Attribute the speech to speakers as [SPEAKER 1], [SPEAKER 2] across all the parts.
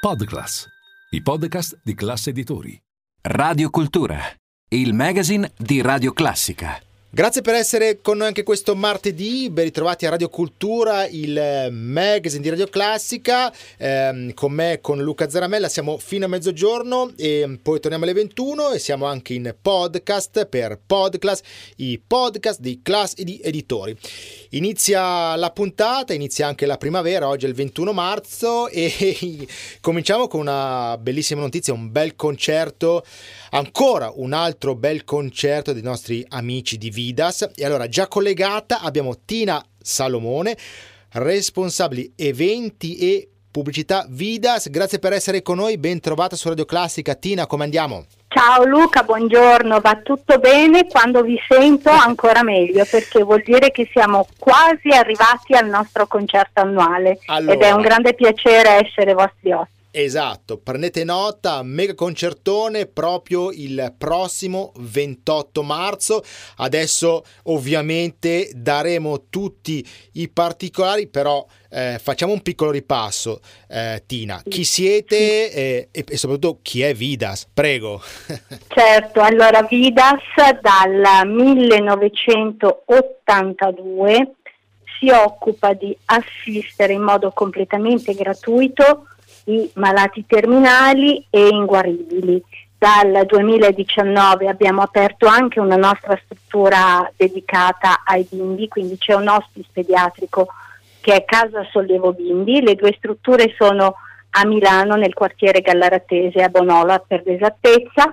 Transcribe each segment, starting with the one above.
[SPEAKER 1] Podclass, i podcast di classe editori.
[SPEAKER 2] Radio Cultura, il magazine di Radio Classica.
[SPEAKER 3] Grazie per essere con noi anche questo martedì, ben ritrovati a Radio Cultura, il magazine di Radio Classica, eh, con me, con Luca Zaramella, siamo fino a mezzogiorno e poi torniamo alle 21 e siamo anche in podcast per Podclass, i podcast di Class e di editori. Inizia la puntata, inizia anche la primavera, oggi è il 21 marzo e cominciamo con una bellissima notizia, un bel concerto, ancora un altro bel concerto dei nostri amici di Vidas e allora già collegata abbiamo Tina Salomone, responsabili eventi e pubblicità Vidas. Grazie per essere con noi, ben trovata su Radio Classica. Tina, come andiamo?
[SPEAKER 4] Ciao Luca, buongiorno, va tutto bene? Quando vi sento ancora meglio perché vuol dire che siamo quasi arrivati al nostro concerto annuale allora. ed è un grande piacere essere vostri ospiti.
[SPEAKER 3] Esatto, prendete nota, mega concertone proprio il prossimo 28 marzo. Adesso ovviamente daremo tutti i particolari, però eh, facciamo un piccolo ripasso. Eh, Tina, chi siete eh, e, soprattutto chi è Vidas? Prego.
[SPEAKER 4] certo, allora Vidas dal 1982 si occupa di assistere in modo completamente gratuito i malati terminali e inguaribili. Dal 2019 abbiamo aperto anche una nostra struttura dedicata ai bimbi, quindi c'è un hospice pediatrico che è Casa Sollievo Bimbi. Le due strutture sono a Milano nel quartiere Gallaratese a Bonola per l'esattezza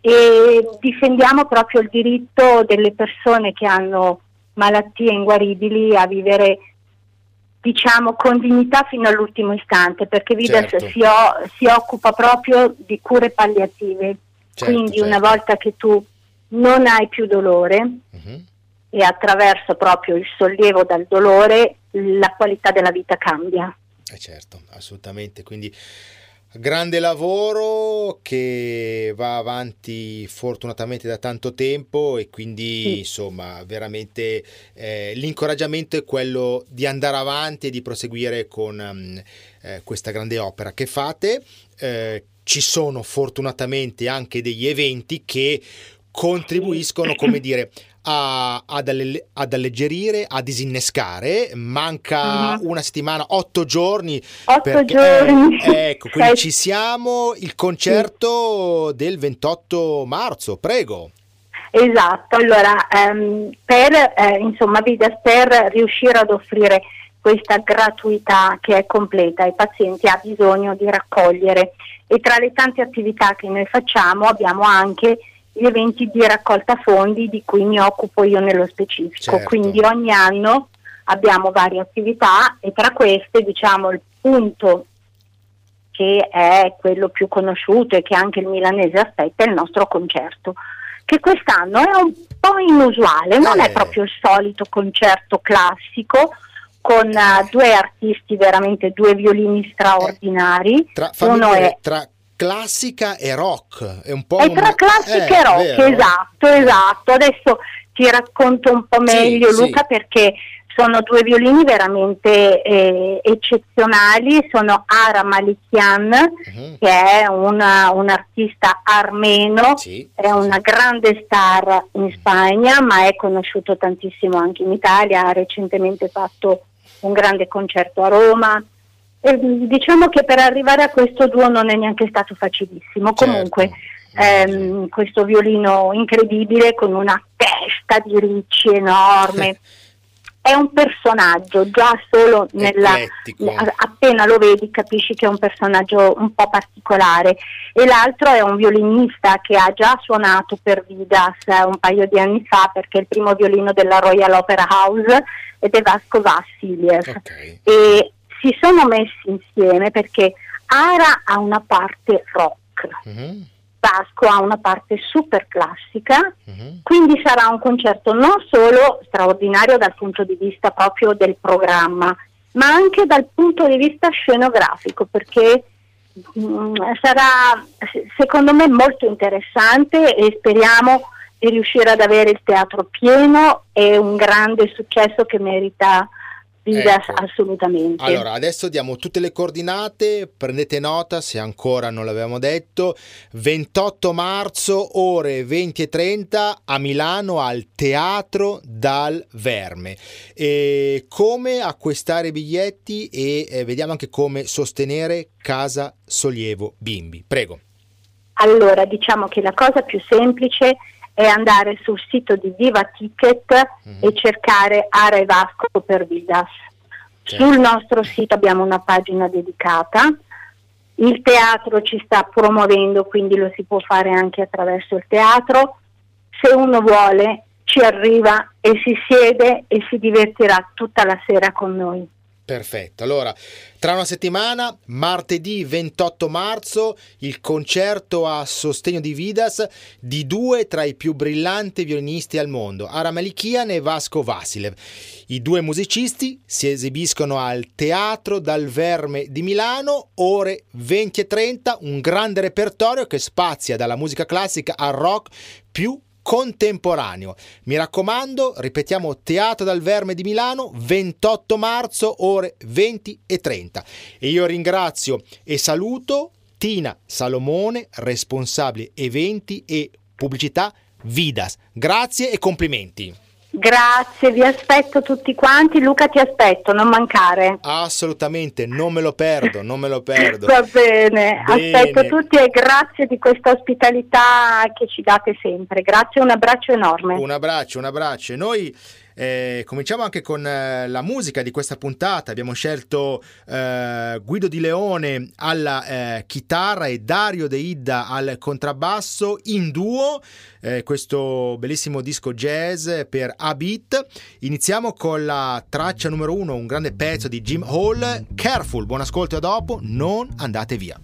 [SPEAKER 4] e difendiamo proprio il diritto delle persone che hanno malattie inguaribili a vivere diciamo con dignità fino all'ultimo istante perché Vidas certo. si, o, si, occupa proprio di cure palliative certo, quindi certo. una volta che tu non hai più dolore uh-huh. e attraverso proprio il sollievo dal dolore la qualità della vita cambia
[SPEAKER 3] eh certo assolutamente quindi grande lavoro che va avanti fortunatamente da tanto tempo e quindi insomma veramente eh, l'incoraggiamento è quello di andare avanti e di proseguire con um, eh, questa grande opera che fate. Eh, ci sono fortunatamente anche degli eventi che contribuiscono, come dire, a, ad, alle, ad, alleggerire, a disinnescare. Manca uh-huh. una settimana, otto giorni.
[SPEAKER 4] Otto perché, giorni.
[SPEAKER 3] Eh, ecco, quindi ci siamo. Il concerto sì. del 28 marzo, prego.
[SPEAKER 4] Esatto, allora ehm, per eh, insomma Vidas per riuscire ad offrire questa gratuità che è completa ai pazienti ha bisogno di raccogliere e tra le tante attività che noi facciamo abbiamo anche gli eventi di raccolta fondi di cui mi occupo io nello specifico. Certo. Quindi ogni anno abbiamo varie attività e tra queste diciamo il punto che è quello più conosciuto e che anche il milanese aspetta è il nostro concerto che quest'anno è un po' inusuale, non eh. è proprio il solito concerto classico con uh, due artisti veramente due violini straordinari.
[SPEAKER 3] Eh, tra, Uno è tra classica e rock. È un po'
[SPEAKER 4] è tra classica eh, e rock, vero. esatto, esatto. Adesso ti racconto un po' meglio sì, Luca sì. perché sono due violini veramente eh, eccezionali, sono Ara Malikian uh-huh. che è una, un artista armeno, sì, è una grande star in Spagna ma è conosciuto tantissimo anche in Italia, ha recentemente fatto un grande concerto a Roma, diciamo che per arrivare a questo duo non è neanche stato facilissimo. Certo. Comunque, ehm, questo violino incredibile con una testa di ricci enorme. è un personaggio, già solo nella, appena lo vedi capisci che è un personaggio un po' particolare. E l'altro è un violinista che ha già suonato per Vidas un paio di anni fa perché è il primo violino della Royal Opera House ed è Vasco Vassiliev. Okay. E si sono messi insieme perché Ara ha una parte rock, mm-hmm. Vasco ha una parte super classica, mm-hmm. quindi sarà un concerto non solo straordinario dal punto di vista proprio del programma, ma anche dal punto di vista scenografico, perché mh, mm, sarà secondo me molto interessante e speriamo di riuscire ad avere il teatro pieno e un grande successo che merita Ecco. assolutamente.
[SPEAKER 3] Allora, adesso diamo tutte le coordinate, prendete nota se ancora non l'avevamo detto. 28 marzo, ore 20 e 30 a Milano al Teatro dal Verme. E come acquistare biglietti e eh, vediamo anche come sostenere Casa Sollievo Bimbi. Prego.
[SPEAKER 4] Allora, diciamo che la cosa più semplice è andare sul sito di Viva Ticket mm-hmm. e cercare Ara e Vasco per Vidas. Certo. Sul nostro sito abbiamo una pagina dedicata. Il teatro ci sta promuovendo, quindi lo si può fare anche attraverso il teatro. Se uno vuole ci arriva e si siede e si divertirà tutta la sera con noi.
[SPEAKER 3] Perfetto, allora tra una settimana, martedì 28 marzo, il concerto a sostegno di Vidas di due tra i più brillanti violinisti al mondo, Ara Malikian e Vasco Vasilev. I due musicisti si esibiscono al Teatro dal Verme di Milano, ore 20 e 30, un grande repertorio che spazia dalla musica classica al rock più contemporaneo. Mi raccomando, ripetiamo Teatro dal Verme di Milano, 28 marzo, ore 20 e 30. E io ringrazio e saluto Tina Salomone, responsabile eventi e pubblicità Vidas. Grazie e complimenti.
[SPEAKER 4] Grazie, vi aspetto tutti quanti. Luca, ti aspetto, non mancare.
[SPEAKER 3] Assolutamente, non me lo perdo, non me lo perdo.
[SPEAKER 4] Va bene, bene, aspetto tutti e grazie di questa ospitalità che ci date sempre. Grazie, un abbraccio enorme.
[SPEAKER 3] Un abbraccio, un abbraccio. Noi eh, cominciamo anche con eh, la musica di questa puntata. Abbiamo scelto eh, Guido Di Leone alla eh, chitarra e Dario De Idda al contrabbasso in duo. Eh, questo bellissimo disco jazz per A-Beat. Iniziamo con la traccia numero uno, un grande pezzo di Jim Hall. Careful, buon ascolto a dopo, non andate via.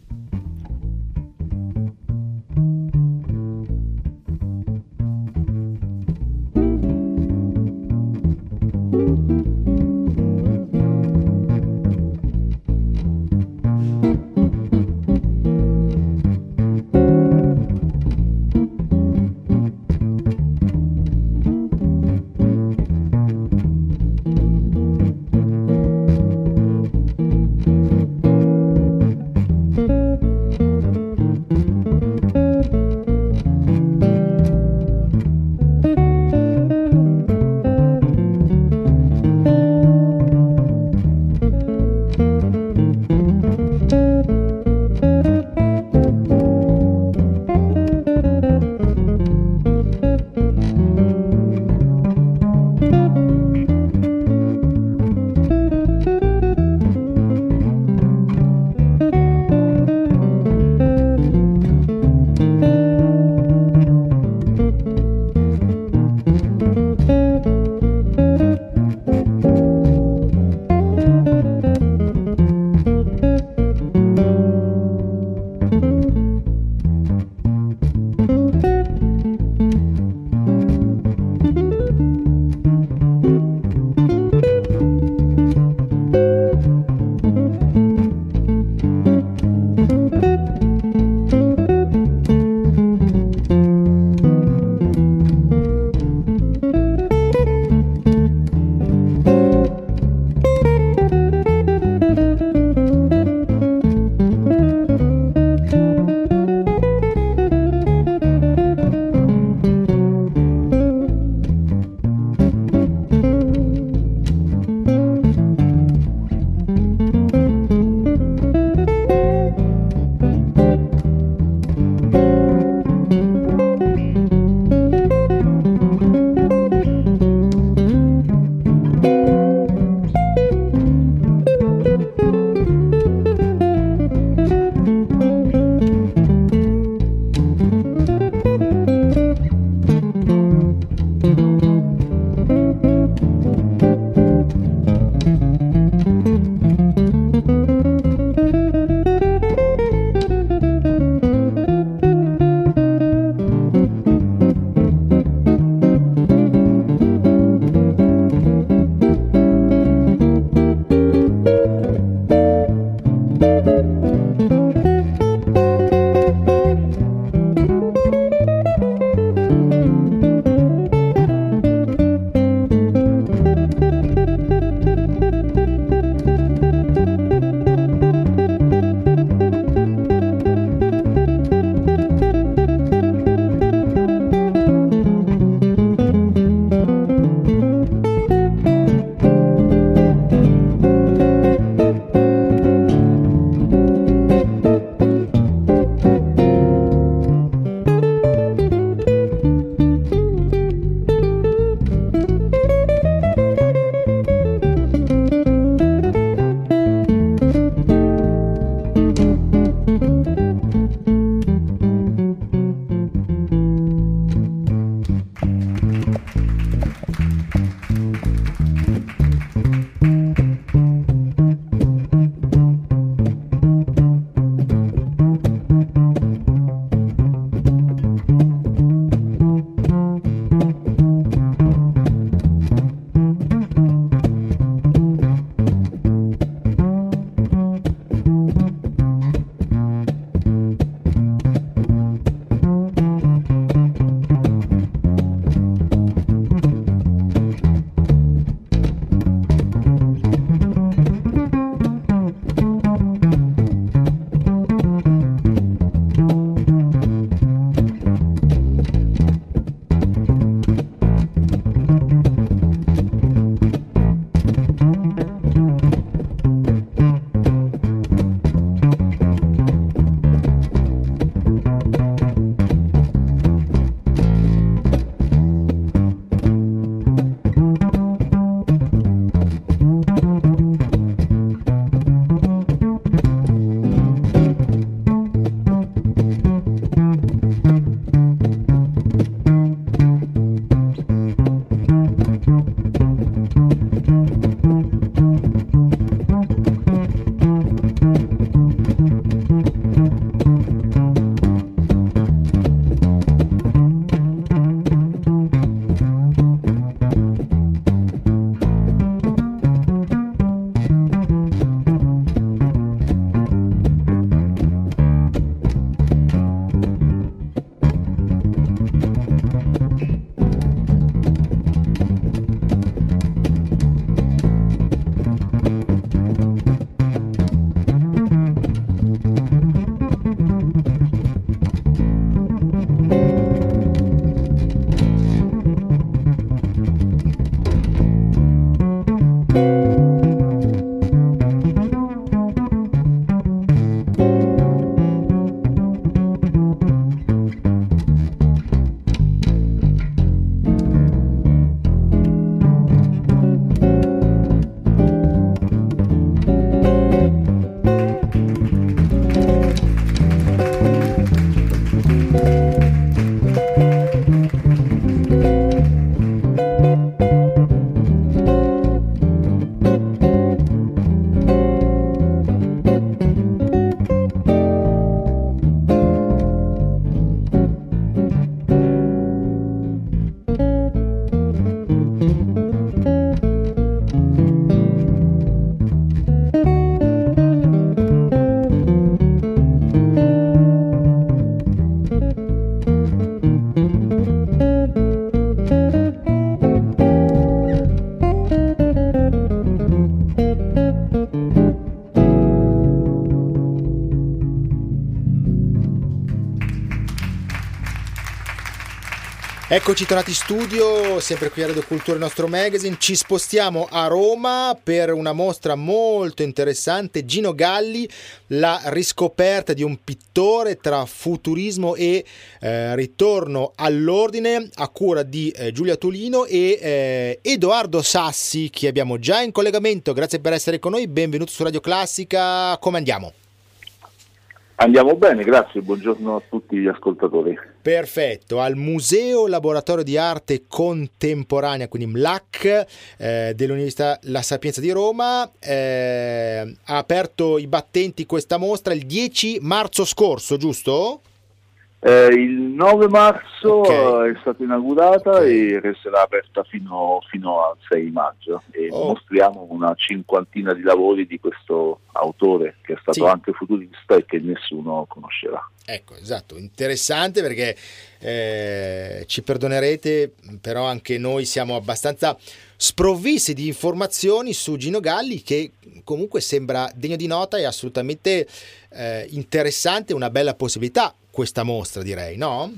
[SPEAKER 3] Eccoci tornati in studio, sempre qui a Radio Cultura, il nostro magazine. Ci spostiamo a Roma per una mostra molto interessante. Gino Galli, la riscoperta di un pittore tra futurismo e eh, ritorno all'ordine a cura di eh, Giulia Tolino e eh, Edoardo Sassi, che abbiamo già in collegamento. Grazie per essere con noi. Benvenuto su Radio Classica. Come andiamo?
[SPEAKER 5] Andiamo bene, grazie, buongiorno a tutti gli ascoltatori.
[SPEAKER 3] Perfetto, al Museo Laboratorio di Arte Contemporanea, quindi MLAC eh, dell'Università La Sapienza di Roma, eh, ha aperto i battenti questa mostra il 10 marzo scorso, giusto?
[SPEAKER 5] Eh, il 9 marzo okay. è stata inaugurata okay. e resterà aperta fino, fino, al 6 maggio e oh. mostriamo una cinquantina di lavori di questo autore che è stato sì. anche futurista e che nessuno conosceva.
[SPEAKER 3] Ecco, esatto, interessante perché eh, ci perdonerete, però anche noi siamo abbastanza sprovvisti di informazioni su Gino Galli che comunque sembra degno di nota e assolutamente eh, interessante, una bella possibilità questa mostra, direi, no?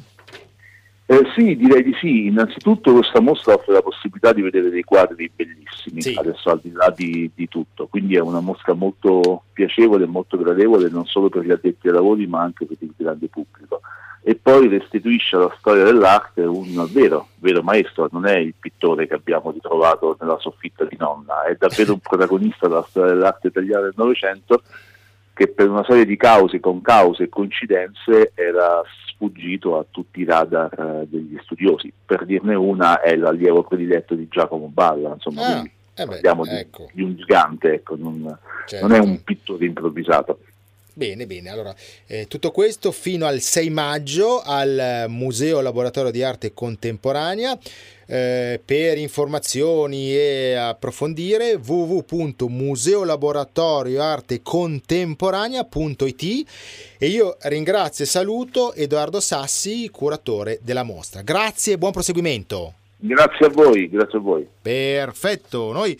[SPEAKER 5] Eh, sì, direi di sì. Innanzitutto questa mostra offre la possibilità di vedere dei quadri bellissimi, sì. adesso al di là di, di, tutto, quindi è una mostra molto piacevole e molto gradevole non solo per gli addetti ai lavori ma anche per il grande pubblico. E poi restituisce alla storia dell'arte un vero, vero maestro, non è il pittore che abbiamo ritrovato nella soffitta di nonna, è davvero un protagonista della storia dell'arte italiana del Novecento che per una serie di cause, con cause e coincidenze, era sfuggito a tutti i radar eh, degli studiosi. Per dirne una è l'allievo prediletto di Giacomo Balla, insomma, ah, eh beh, parliamo ecco. di, di, un gigante, ecco, non, certo. non è un pittore improvvisato.
[SPEAKER 3] Bene, bene. Allora, eh, tutto questo fino al 6 maggio al Museo Laboratorio di Arte Contemporanea. Eh, per informazioni e approfondire www.museolaboratorioartecontemporanea.it e io ringrazio e saluto Edoardo Sassi, curatore della mostra. Grazie e buon proseguimento.
[SPEAKER 5] Grazie a voi, grazie a voi.
[SPEAKER 3] Perfetto, noi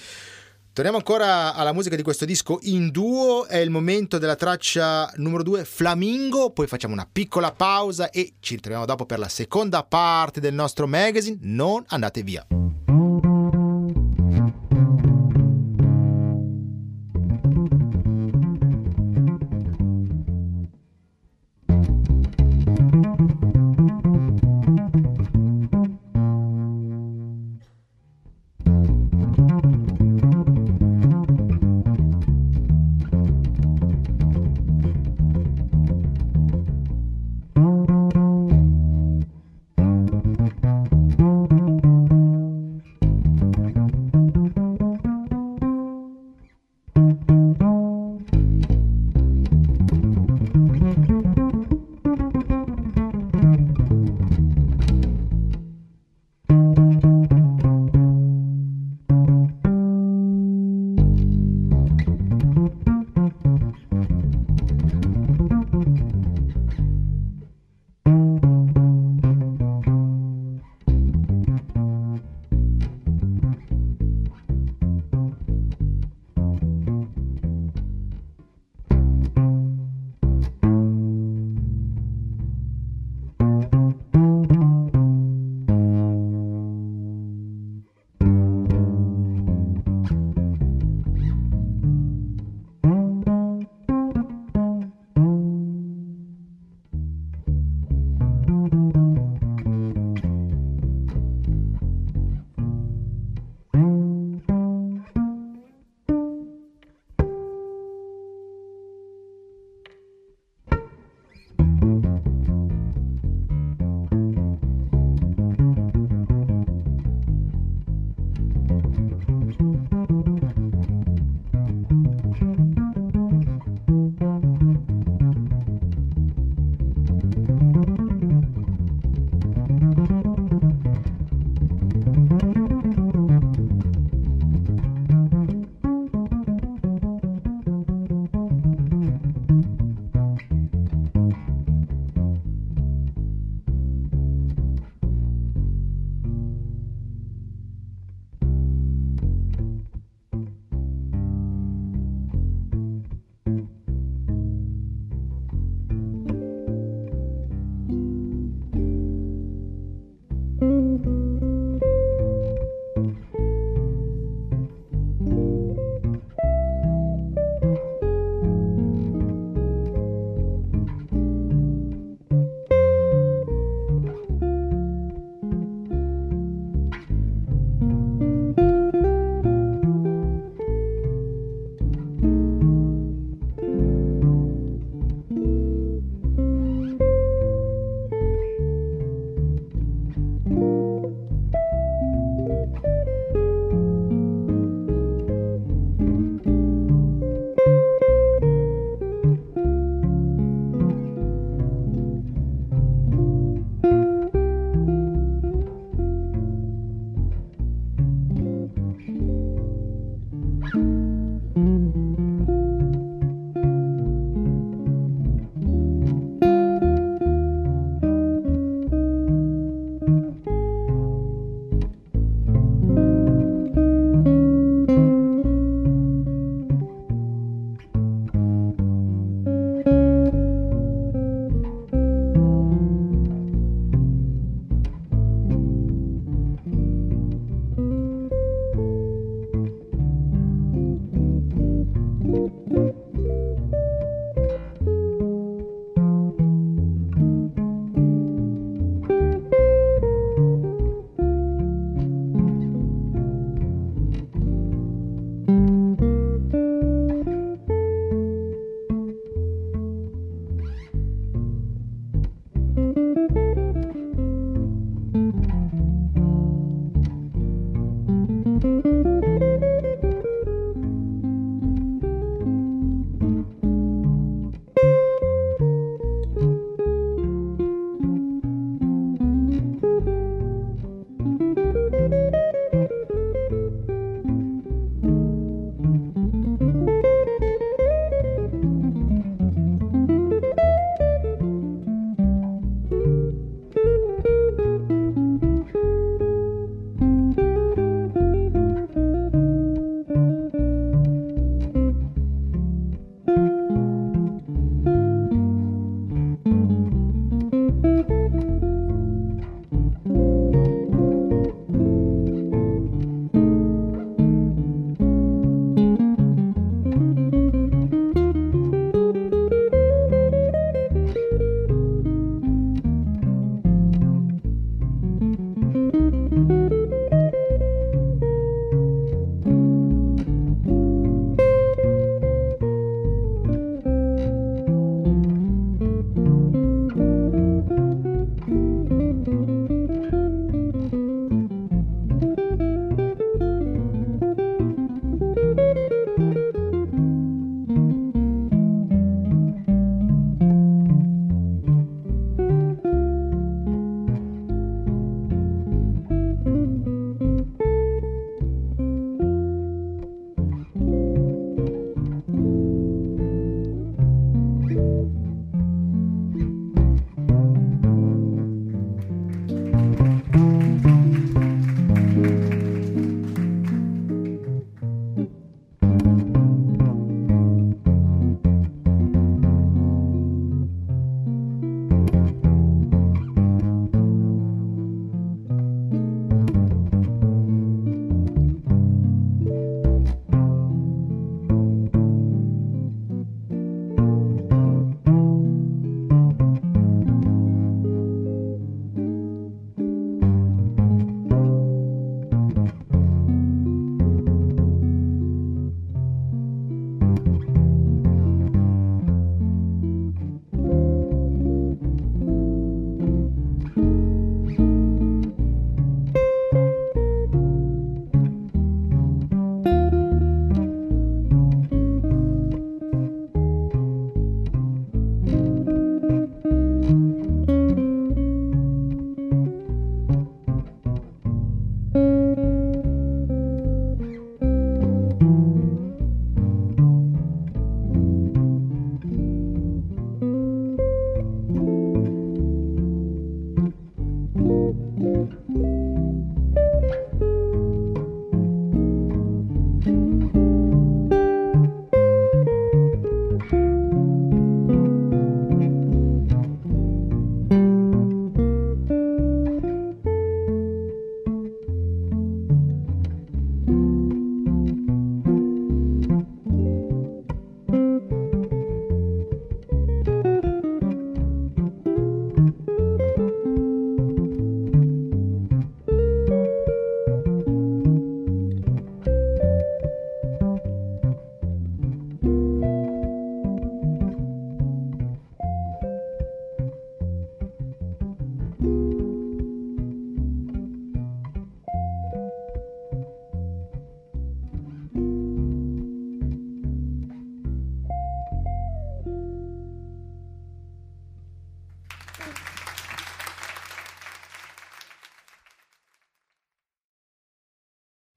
[SPEAKER 3] Torniamo ancora alla musica di questo disco in duo, è il momento della traccia numero 2 Flamingo, poi facciamo una piccola pausa e ci ritroviamo dopo per la seconda parte del nostro magazine, non andate via.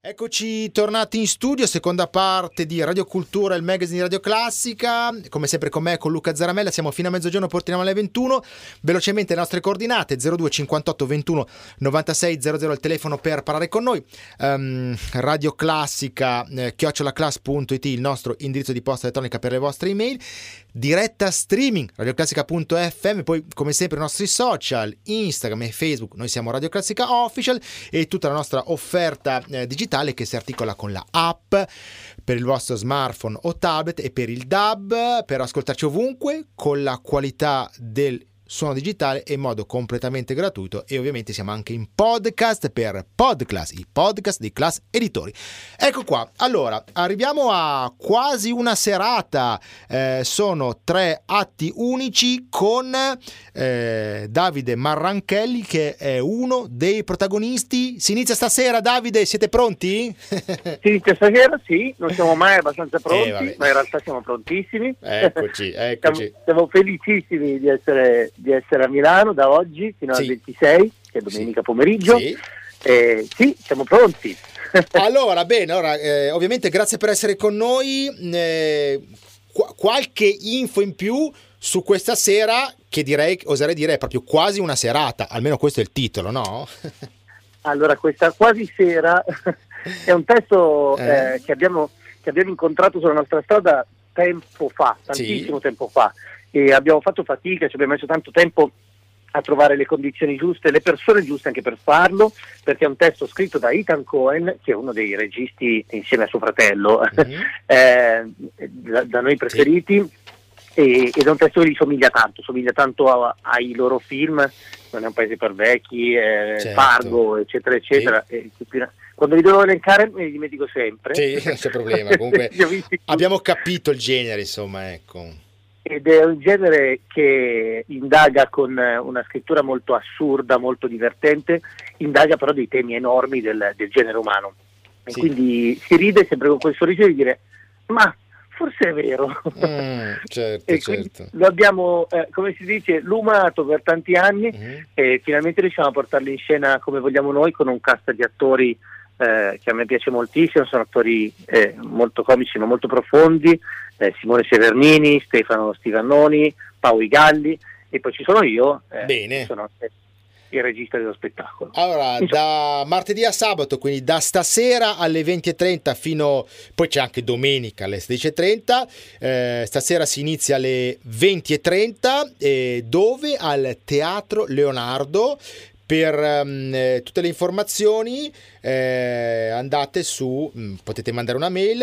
[SPEAKER 3] Eccoci tornati in studio, seconda parte di Radio Cultura, il magazine di Radio Classica. Come sempre con me, con Luca Zaramella, siamo fino a mezzogiorno, portiamo alle 21. Velocemente le nostre coordinate 02 58 21 96 00 il telefono per parlare con noi. Um, Radio Classica, eh, chiocciolaclass.it il nostro indirizzo di posta elettronica per le vostre email. Diretta streaming, radioclassica.fm, poi come sempre i nostri social, Instagram e Facebook, noi siamo Radio Classica Official e tutta la nostra offerta eh, digitale che si articola con la app per il vostro smartphone o tablet e per il DAB per ascoltarci ovunque con la qualità del suono digitale e in modo completamente gratuito e ovviamente siamo anche in podcast per Podclass, i podcast di Class Editori. Ecco qua, allora arriviamo a quasi una serata, eh, sono tre atti unici con eh, Davide Marranchelli che è uno dei protagonisti. Si inizia stasera Davide, siete pronti?
[SPEAKER 6] si inizia stasera, sì, non siamo mai abbastanza pronti, eh, ma in realtà siamo prontissimi.
[SPEAKER 3] Eccoci, eccoci.
[SPEAKER 6] siamo, siamo felicissimi di essere di essere a Milano da oggi fino sì. al 26, che è domenica sì. pomeriggio. Sì. Eh, sì, siamo pronti.
[SPEAKER 3] allora, bene, allora, eh, ovviamente grazie per essere con noi. Eh, qu- qualche info in più su questa sera, che direi, oserei dire, è proprio quasi una serata, almeno questo è il titolo, no?
[SPEAKER 6] allora, questa quasi sera è un testo eh. eh. che, abbiamo, che, abbiamo, incontrato sulla nostra strada tempo fa, tantissimo tempo fa e abbiamo fatto fatica, ci abbiamo messo tanto tempo a trovare le condizioni giuste, le persone giuste anche per farlo, perché è un testo scritto da Ethan Cohen, che è uno dei registi insieme a suo fratello, mm-hmm. eh, da, da, noi preferiti, sì. e, ed è un testo che gli somiglia tanto, somiglia tanto a, ai loro film, Non è un paese per vecchi, eh, certo. Fargo, eccetera, eccetera. Sì. Quando li devo elencare mi dimentico sempre.
[SPEAKER 3] Sì, non c'è problema, comunque abbiamo capito il genere, insomma, ecco
[SPEAKER 6] ed è un genere che indaga con una scrittura molto assurda, molto divertente, indaga però dei temi enormi del, del genere umano. E sì. quindi si ride sempre con quel sorriso di dire ma forse è vero.
[SPEAKER 3] Mm, certo, certo.
[SPEAKER 6] Lo abbiamo, eh, come si dice, lumato per tanti anni mm-hmm. e finalmente riusciamo a portarlo in scena come vogliamo noi con un cast di attori eh, che a me piace moltissimo, sono attori eh, molto comici ma molto profondi, eh, Simone Severnini, Stefano Stivannoni, Paoli Galli e poi ci sono io,
[SPEAKER 3] eh, Bene.
[SPEAKER 6] sono il regista dello spettacolo.
[SPEAKER 3] Allora, da martedì a sabato, quindi da stasera alle 20.30 fino... poi c'è anche domenica alle 16.30, eh, stasera si inizia alle 20.30, eh, dove? Al Teatro Leonardo per um, tutte le informazioni eh, andate su, mm, potete mandare una mail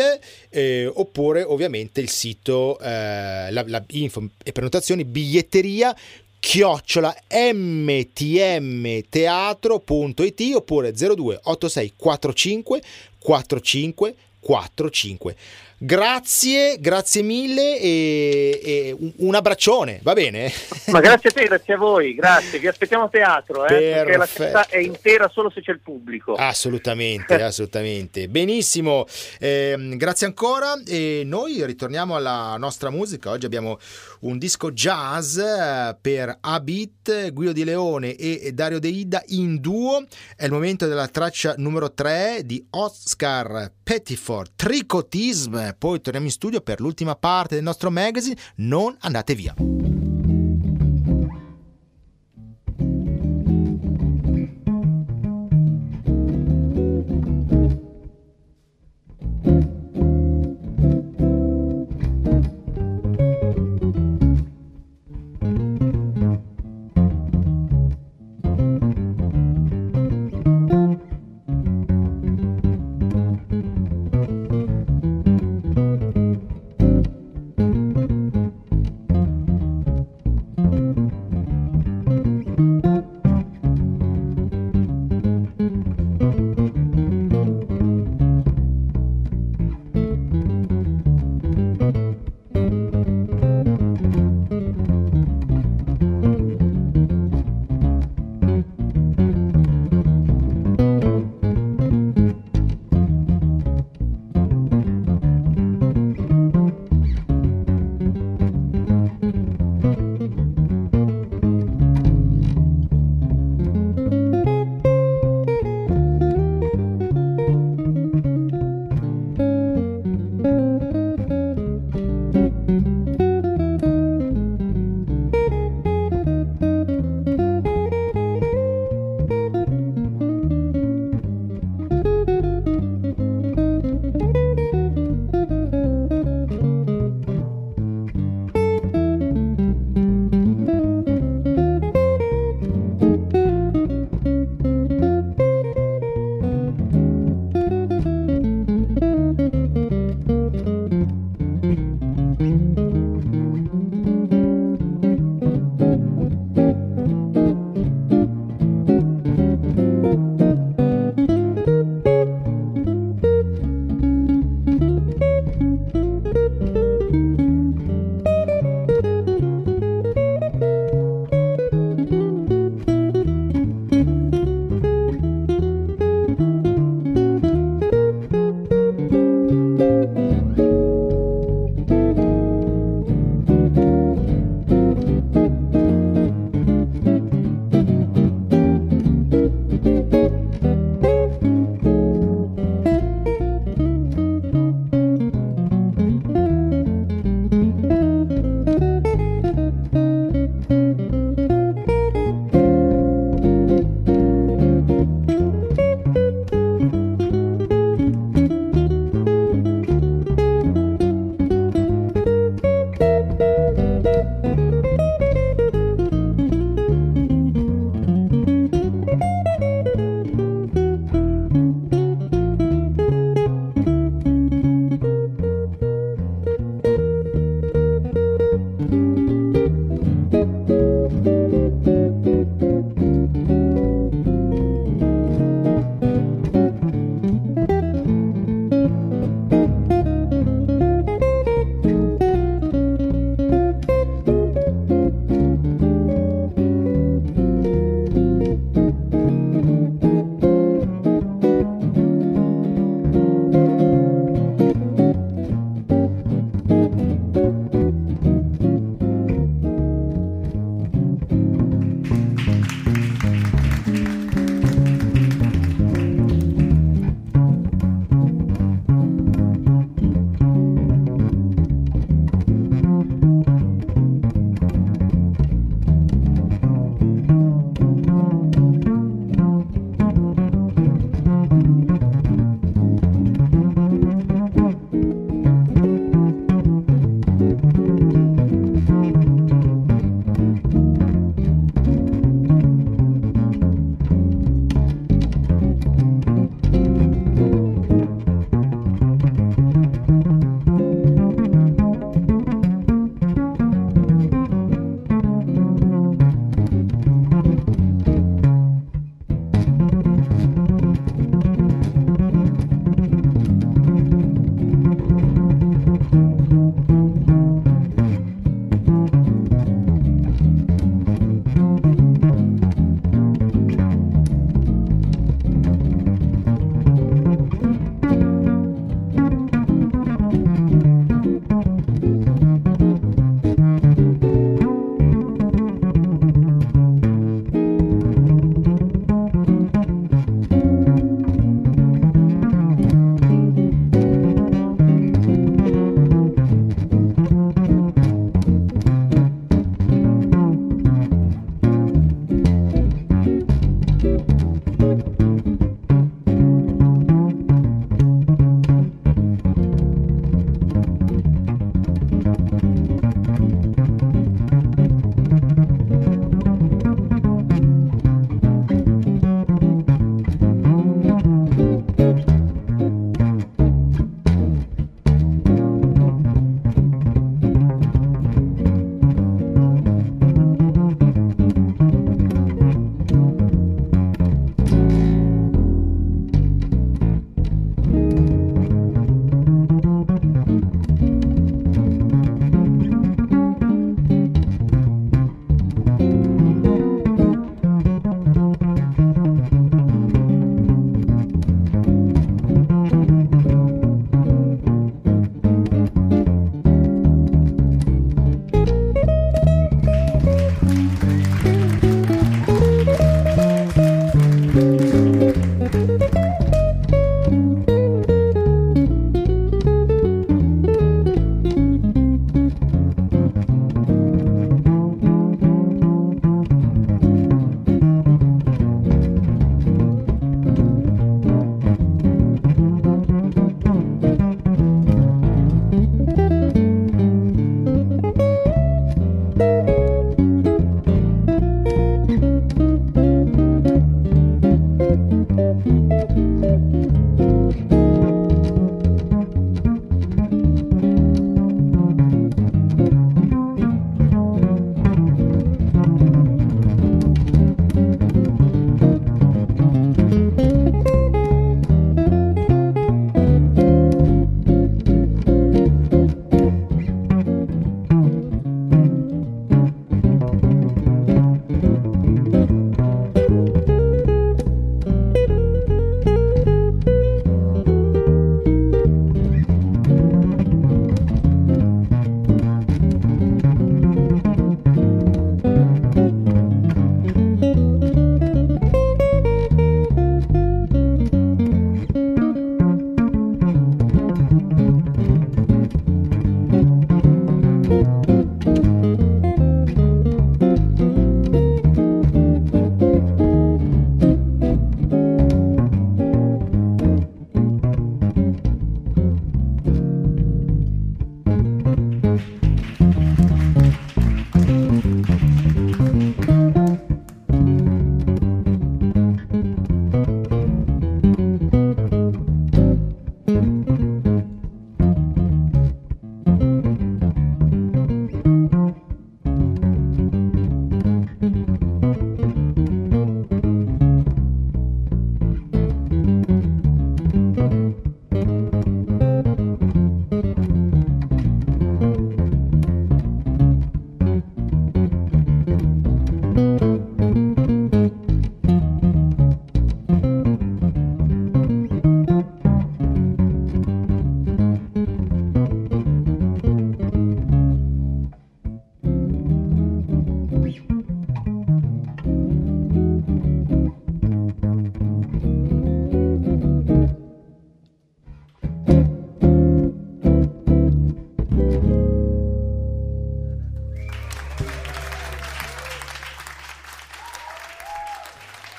[SPEAKER 3] eh, oppure ovviamente il sito, eh, la, la info e prenotazioni, biglietteria chiocciola mtmteatro.it oppure 02 86 45 45 45 Grazie, grazie mille e, e, un abbraccione, va bene?
[SPEAKER 6] Ma grazie a te, grazie a voi, grazie. Vi aspettiamo a teatro, eh, perché la città è intera solo se c'è il pubblico.
[SPEAKER 3] Assolutamente, assolutamente. Benissimo, eh, grazie ancora e noi ritorniamo alla nostra musica. Oggi abbiamo un disco jazz eh, per Abit, Guido Di Leone e Dario De Ida in duo. È il momento della traccia numero 3 di Oscar Pettiford, Tricotism poi torniamo in studio per l'ultima parte del nostro magazine. Non andate via.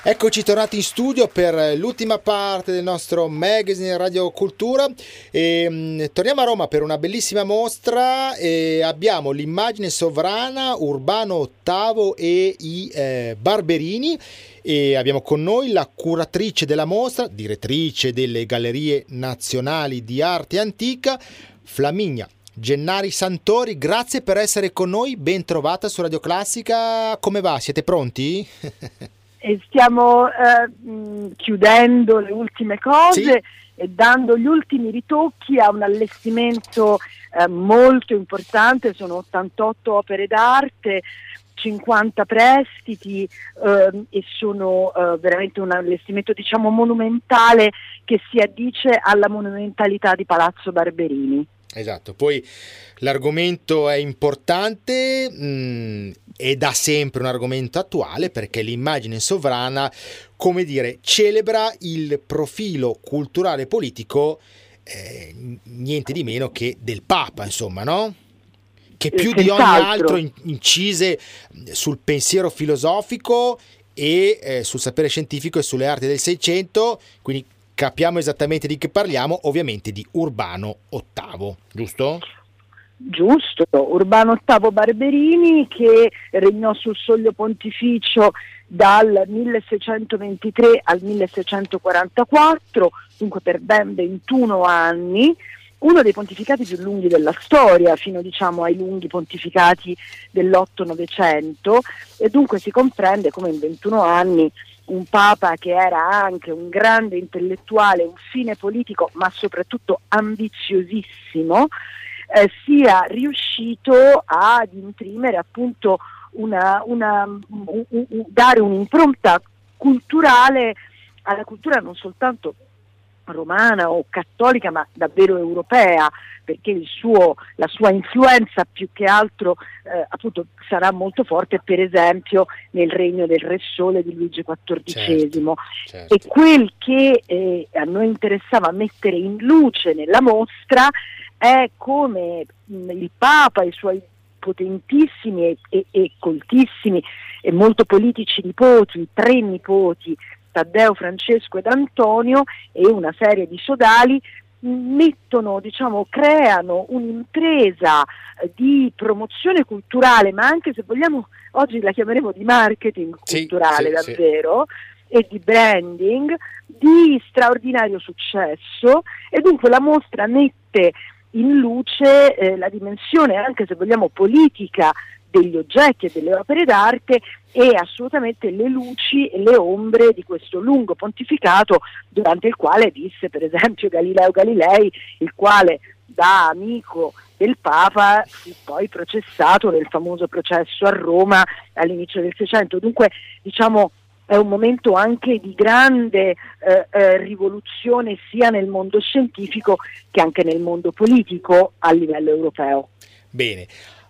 [SPEAKER 3] Eccoci tornati in studio per l'ultima parte del nostro magazine Radio Cultura. E, mh, mm, torniamo a Roma per una bellissima mostra. E abbiamo l'immagine sovrana Urbano ottavo e i eh, Barberini. E abbiamo con noi la curatrice della mostra, direttrice delle Gallerie Nazionali di Arte Antica, Flaminia Gennari Santori, grazie per essere con noi, ben trovata su Radio Classica. Come va? Siete pronti?
[SPEAKER 7] stiamo eh, chiudendo le ultime cose sì. e dando gli ultimi ritocchi a un allestimento eh, molto importante, sono 88 opere d'arte, 50 prestiti eh, e sono eh, veramente un allestimento diciamo monumentale che si addice alla monumentalità di Palazzo Barberini.
[SPEAKER 3] Esatto, poi l'argomento è importante mh, mm, e da sempre un argomento attuale perché l'immagine sovrana, come dire, celebra il profilo culturale e politico eh, niente di meno che del Papa, insomma, no? Che più di ogni altro incise sul pensiero filosofico e eh, sul sapere scientifico e sulle arti del Seicento, quindi capiamo esattamente di che parliamo, ovviamente di Urbano VIII, giusto?
[SPEAKER 7] Giusto, Urbano VIII Barberini che regnò sul soglio pontificio dal 1623 al 1644, dunque per ben 21 anni, uno dei pontificati più lunghi della storia, fino diciamo, ai lunghi pontificati dell'8-900, e dunque si comprende come in 21 anni un papa che era anche un grande intellettuale, un fine politico, ma soprattutto ambiziosissimo, eh, sia riuscito ad imprimere appunto una, una, un, un, dare un'impronta culturale alla cultura non soltanto romana o cattolica, ma davvero europea, perché suo, la sua influenza più che altro eh, appunto sarà molto forte, per esempio, nel regno del Re Sole di Luigi XIV. Certo, certo. E quel che eh, a noi interessava mettere in luce nella mostra è come mh, il Papa e i suoi potentissimi e, e, e coltissimi e molto politici nipoti, tre nipoti, Taddeo, Francesco ed Antonio e una serie di sodali mettono, diciamo, creano un'impresa di promozione culturale, ma anche se vogliamo, oggi la chiameremo di marketing culturale sì, sì, davvero, sì. e di branding, di straordinario successo e dunque la mostra mette in luce eh, la dimensione anche se vogliamo politica degli oggetti e delle opere d'arte e assolutamente le luci e le ombre di questo lungo pontificato durante il quale visse per esempio Galileo Galilei, il quale da amico del Papa fu poi processato nel famoso processo a Roma all'inizio del Seicento. Dunque diciamo è un momento anche di grande eh, eh, rivoluzione sia nel mondo scientifico che anche nel mondo politico a livello europeo.
[SPEAKER 3] Bene,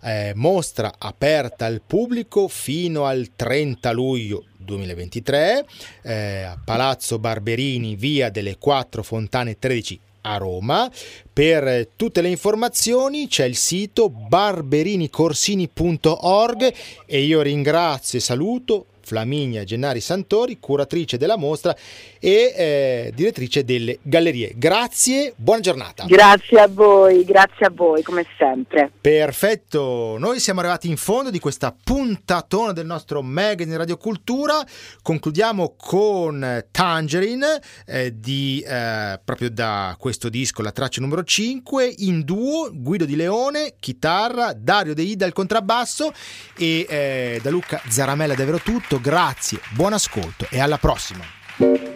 [SPEAKER 3] eh, mostra aperta al pubblico fino al 30 luglio 2023 eh, a Palazzo Barberini, via delle Quattro Fontane 13 a Roma. Per tutte le informazioni c'è il sito barberinicorsini.org e io ringrazio e saluto Flaminia Gennari Santori, curatrice della mostra e eh, direttrice delle gallerie. Grazie, buona giornata.
[SPEAKER 7] Grazie a voi, grazie a voi come sempre.
[SPEAKER 3] Perfetto, noi siamo arrivati in fondo di questa puntatona del nostro magazine Radio Cultura. Concludiamo con Tangerine eh, di, eh, proprio da questo disco, la traccia numero 5, in duo Guido Di Leone, chitarra, Dario De Ida al contrabbasso e eh, da Luca Zaramella davvero tutto. Grazie, buon ascolto e alla prossima.